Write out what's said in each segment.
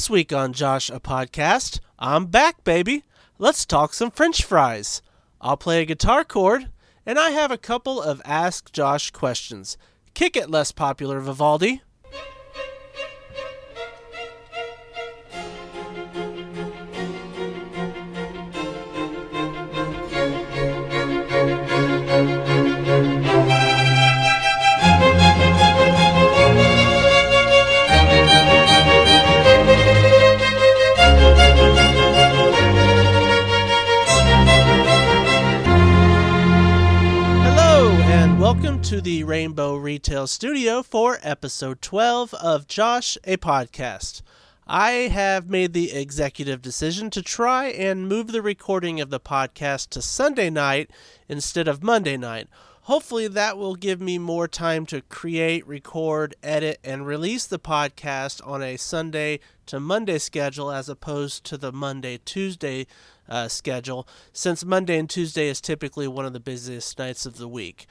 This week on Josh a Podcast, I'm back, baby. Let's talk some french fries. I'll play a guitar chord, and I have a couple of Ask Josh questions. Kick it, less popular Vivaldi. To the Rainbow Retail Studio for episode 12 of Josh, a podcast. I have made the executive decision to try and move the recording of the podcast to Sunday night instead of Monday night. Hopefully, that will give me more time to create, record, edit, and release the podcast on a Sunday to Monday schedule as opposed to the Monday Tuesday uh, schedule, since Monday and Tuesday is typically one of the busiest nights of the week.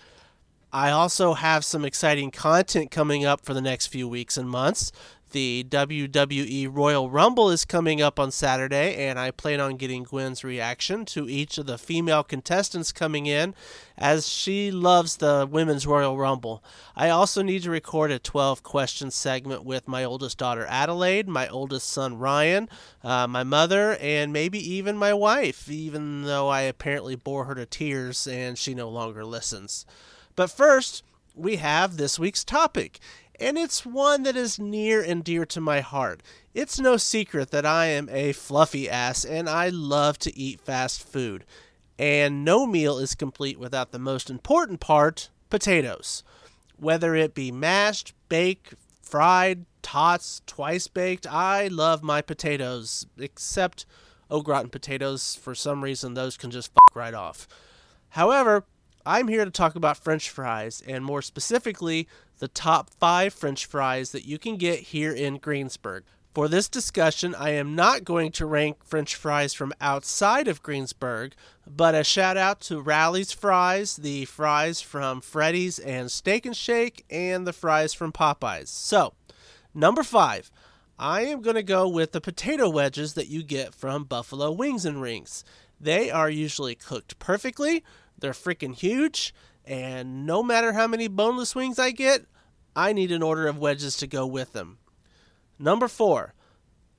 I also have some exciting content coming up for the next few weeks and months. The WWE Royal Rumble is coming up on Saturday, and I plan on getting Gwen's reaction to each of the female contestants coming in, as she loves the Women's Royal Rumble. I also need to record a 12 question segment with my oldest daughter Adelaide, my oldest son Ryan, uh, my mother, and maybe even my wife, even though I apparently bore her to tears and she no longer listens. But first, we have this week's topic, and it's one that is near and dear to my heart. It's no secret that I am a fluffy ass and I love to eat fast food. And no meal is complete without the most important part potatoes. Whether it be mashed, baked, fried, tots, twice baked, I love my potatoes, except au gratin potatoes. For some reason, those can just fuck right off. However, I'm here to talk about French fries, and more specifically, the top five French fries that you can get here in Greensburg. For this discussion, I am not going to rank French fries from outside of Greensburg, but a shout out to Rally's Fries, the fries from Freddy's and Steak and Shake, and the fries from Popeyes. So, number five, I am going to go with the potato wedges that you get from Buffalo Wings and Rings. They are usually cooked perfectly, they're freaking huge, and no matter how many boneless wings I get, I need an order of wedges to go with them. Number four,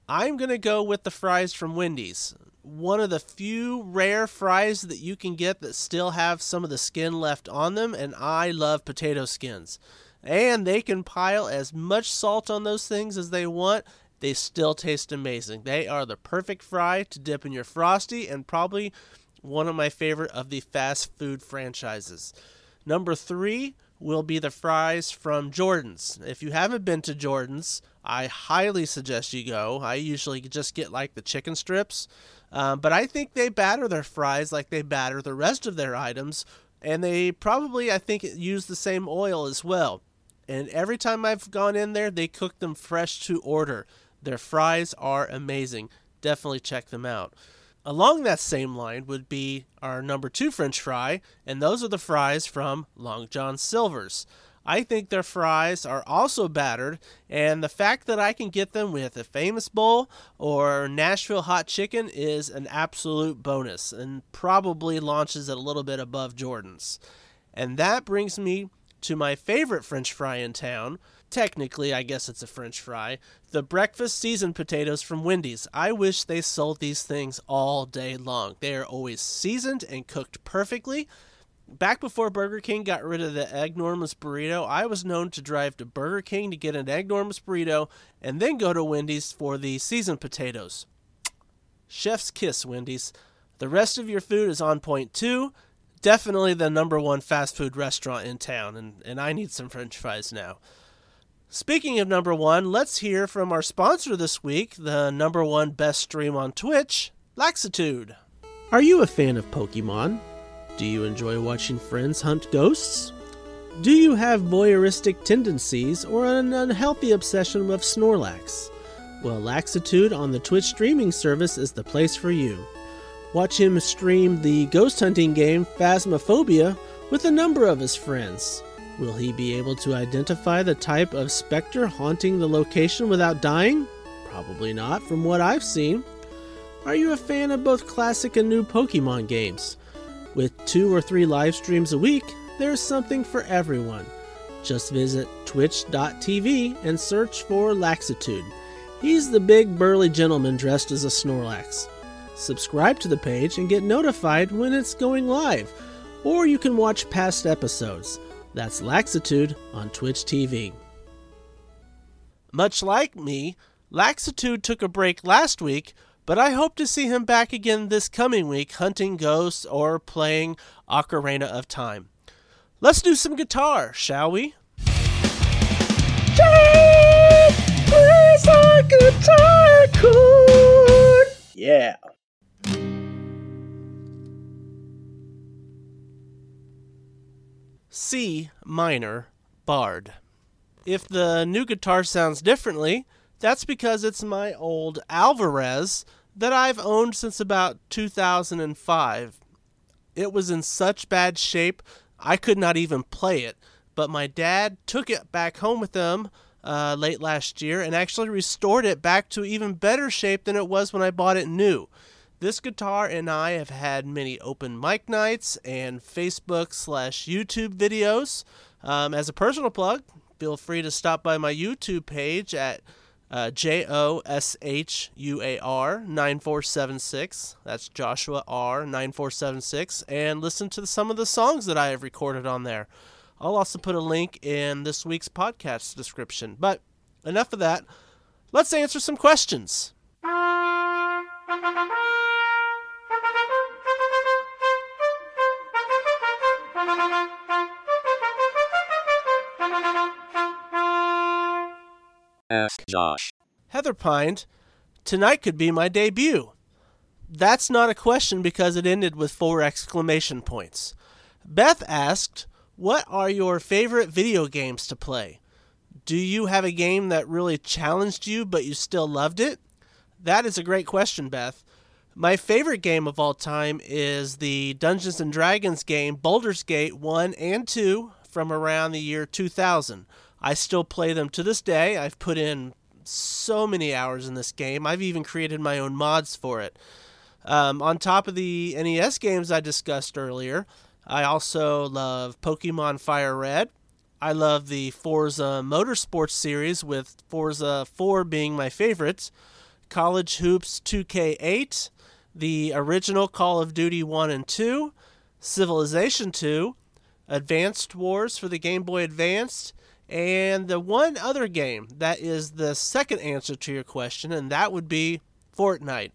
I'm going to go with the fries from Wendy's. One of the few rare fries that you can get that still have some of the skin left on them, and I love potato skins. And they can pile as much salt on those things as they want. They still taste amazing. They are the perfect fry to dip in your frosty and probably one of my favorite of the fast food franchises. Number three will be the fries from Jordan's. If you haven't been to Jordan's, I highly suggest you go. I usually just get like the chicken strips, um, but I think they batter their fries like they batter the rest of their items, and they probably, I think, use the same oil as well. And every time I've gone in there, they cook them fresh to order. Their fries are amazing. Definitely check them out. Along that same line would be our number two French fry, and those are the fries from Long John Silver's. I think their fries are also battered, and the fact that I can get them with a famous bowl or Nashville hot chicken is an absolute bonus and probably launches it a little bit above Jordan's. And that brings me to my favorite French fry in town. Technically, I guess it's a French fry. The breakfast seasoned potatoes from Wendy's. I wish they sold these things all day long. They are always seasoned and cooked perfectly. Back before Burger King got rid of the Eggnormous burrito, I was known to drive to Burger King to get an Eggnormous burrito and then go to Wendy's for the seasoned potatoes. Chef's kiss, Wendy's. The rest of your food is on point too definitely the number one fast food restaurant in town, and, and I need some french fries now. Speaking of number one, let's hear from our sponsor this week, the number one best stream on Twitch, Laxitude. Are you a fan of Pokemon? Do you enjoy watching friends hunt ghosts? Do you have voyeuristic tendencies or an unhealthy obsession with Snorlax? Well, Laxitude on the Twitch streaming service is the place for you. Watch him stream the ghost hunting game Phasmophobia with a number of his friends. Will he be able to identify the type of specter haunting the location without dying? Probably not, from what I've seen. Are you a fan of both classic and new Pokemon games? With two or three live streams a week, there's something for everyone. Just visit twitch.tv and search for Laxitude. He's the big burly gentleman dressed as a Snorlax. Subscribe to the page and get notified when it's going live, or you can watch past episodes. That's Laxitude on Twitch TV. Much like me, Laxitude took a break last week, but I hope to see him back again this coming week hunting ghosts or playing Ocarina of Time. Let's do some guitar, shall we? Yeah. C minor Bard. If the new guitar sounds differently, that's because it's my old Alvarez that I've owned since about 2005. It was in such bad shape I could not even play it, but my dad took it back home with him uh, late last year and actually restored it back to even better shape than it was when I bought it new. This guitar and I have had many open mic nights and Facebook slash YouTube videos. Um, as a personal plug, feel free to stop by my YouTube page at uh, J O S H U A R 9476. That's Joshua R 9476. And listen to some of the songs that I have recorded on there. I'll also put a link in this week's podcast description. But enough of that. Let's answer some questions. Ask Josh. Heather pined, tonight could be my debut. That's not a question because it ended with four exclamation points. Beth asked, What are your favorite video games to play? Do you have a game that really challenged you but you still loved it? That is a great question, Beth. My favorite game of all time is the Dungeons and Dragons game Baldur's Gate 1 and 2 from around the year 2000. I still play them to this day. I've put in so many hours in this game. I've even created my own mods for it. Um, on top of the NES games I discussed earlier, I also love Pokemon Fire Red. I love the Forza Motorsports series, with Forza 4 being my favorite. College Hoops 2K8, the original Call of Duty 1 and 2, Civilization 2, Advanced Wars for the Game Boy Advance, and the one other game that is the second answer to your question, and that would be Fortnite.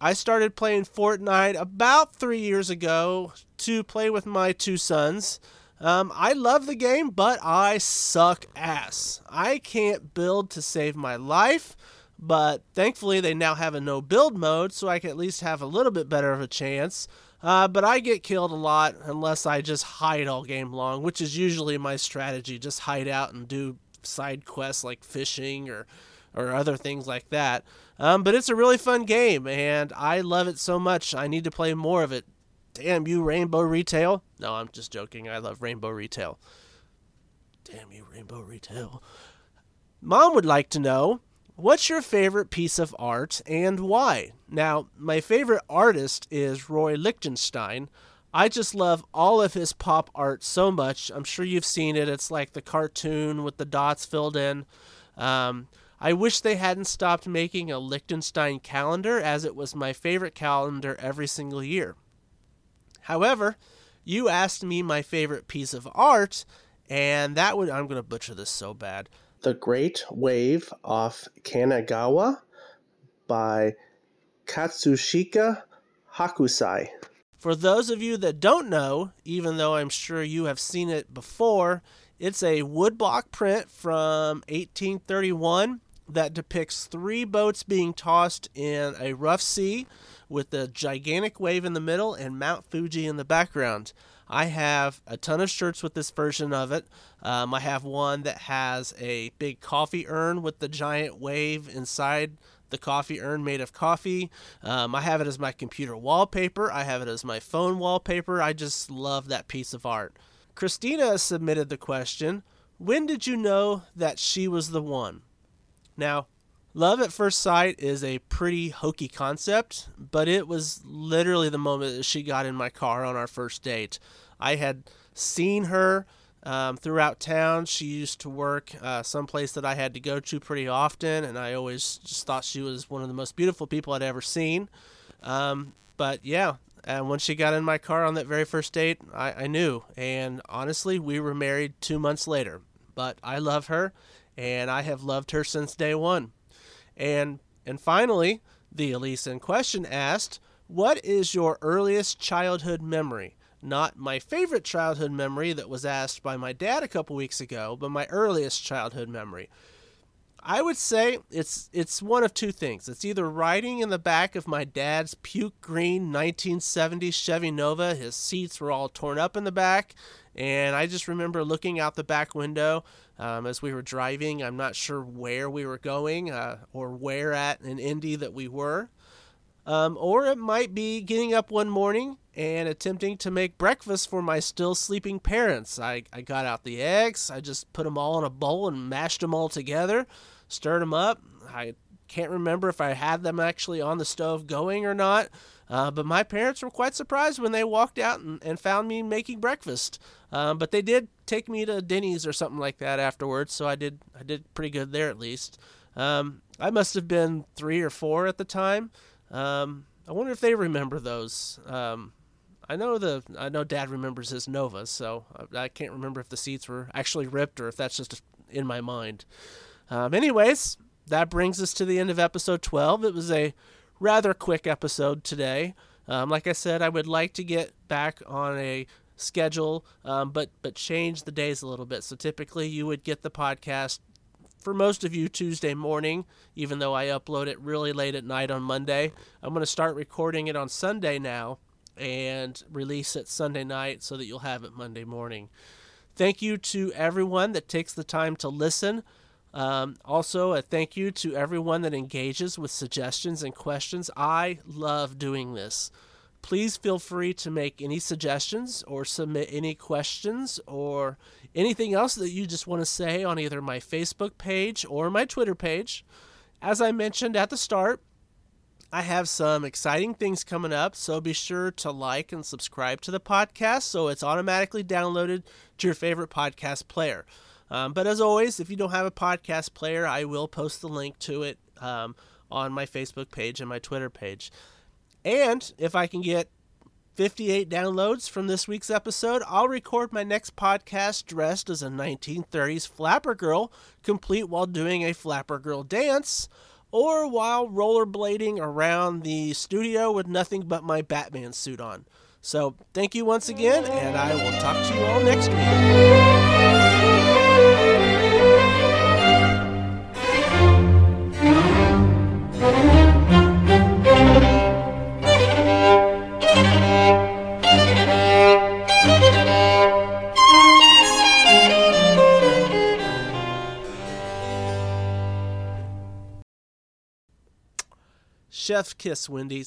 I started playing Fortnite about three years ago to play with my two sons. Um, I love the game, but I suck ass. I can't build to save my life, but thankfully they now have a no build mode, so I can at least have a little bit better of a chance. Uh, but I get killed a lot unless I just hide all game long, which is usually my strategy. Just hide out and do side quests like fishing or or other things like that. Um, but it's a really fun game, and I love it so much. I need to play more of it. Damn you, Rainbow Retail. No, I'm just joking. I love Rainbow Retail. Damn you, Rainbow Retail. Mom would like to know What's your favorite piece of art and why? Now, my favorite artist is Roy Lichtenstein. I just love all of his pop art so much. I'm sure you've seen it. It's like the cartoon with the dots filled in. Um, I wish they hadn't stopped making a Lichtenstein calendar, as it was my favorite calendar every single year. However, you asked me my favorite piece of art, and that would, I'm going to butcher this so bad. The Great Wave off Kanagawa by Katsushika Hokusai. For those of you that don't know, even though I'm sure you have seen it before, it's a woodblock print from 1831 that depicts three boats being tossed in a rough sea with a gigantic wave in the middle and Mount Fuji in the background. I have a ton of shirts with this version of it. Um, I have one that has a big coffee urn with the giant wave inside the coffee urn made of coffee. Um, I have it as my computer wallpaper. I have it as my phone wallpaper. I just love that piece of art. Christina submitted the question When did you know that she was the one? Now, Love at first sight is a pretty hokey concept, but it was literally the moment that she got in my car on our first date. I had seen her um, throughout town. She used to work uh, someplace that I had to go to pretty often, and I always just thought she was one of the most beautiful people I'd ever seen. Um, but yeah, and when she got in my car on that very first date, I, I knew. And honestly, we were married two months later. But I love her, and I have loved her since day one. And and finally, the Elise in question asked, "What is your earliest childhood memory?" Not my favorite childhood memory that was asked by my dad a couple weeks ago, but my earliest childhood memory. I would say it's it's one of two things. It's either riding in the back of my dad's puke green 1970 Chevy Nova. His seats were all torn up in the back, and I just remember looking out the back window um, as we were driving. I'm not sure where we were going uh, or where at in Indy that we were. Um, or it might be getting up one morning and attempting to make breakfast for my still sleeping parents. I, I got out the eggs, I just put them all in a bowl and mashed them all together, stirred them up. I can't remember if I had them actually on the stove going or not, uh, but my parents were quite surprised when they walked out and, and found me making breakfast. Um, but they did take me to Denny's or something like that afterwards, so I did I did pretty good there at least. Um, I must have been three or four at the time. Um, I wonder if they remember those. Um, I know the I know Dad remembers his Nova, so I, I, can't remember if the seats were actually ripped or if that's just in my mind. Um, anyways, that brings us to the end of episode 12. It was a rather quick episode today. Um, like I said, I would like to get back on a schedule, um, but but change the days a little bit. So typically, you would get the podcast for most of you Tuesday morning, even though I upload it really late at night on Monday. I'm going to start recording it on Sunday now and release it Sunday night so that you'll have it Monday morning. Thank you to everyone that takes the time to listen. Um, also, a thank you to everyone that engages with suggestions and questions. I love doing this. Please feel free to make any suggestions or submit any questions or anything else that you just want to say on either my Facebook page or my Twitter page. As I mentioned at the start, I have some exciting things coming up, so be sure to like and subscribe to the podcast so it's automatically downloaded to your favorite podcast player. Um, but as always, if you don't have a podcast player, I will post the link to it um, on my Facebook page and my Twitter page. And if I can get 58 downloads from this week's episode, I'll record my next podcast dressed as a 1930s flapper girl, complete while doing a flapper girl dance, or while rollerblading around the studio with nothing but my Batman suit on. So, thank you once again, and I will talk to you all next week. Chef kiss, Wendy's.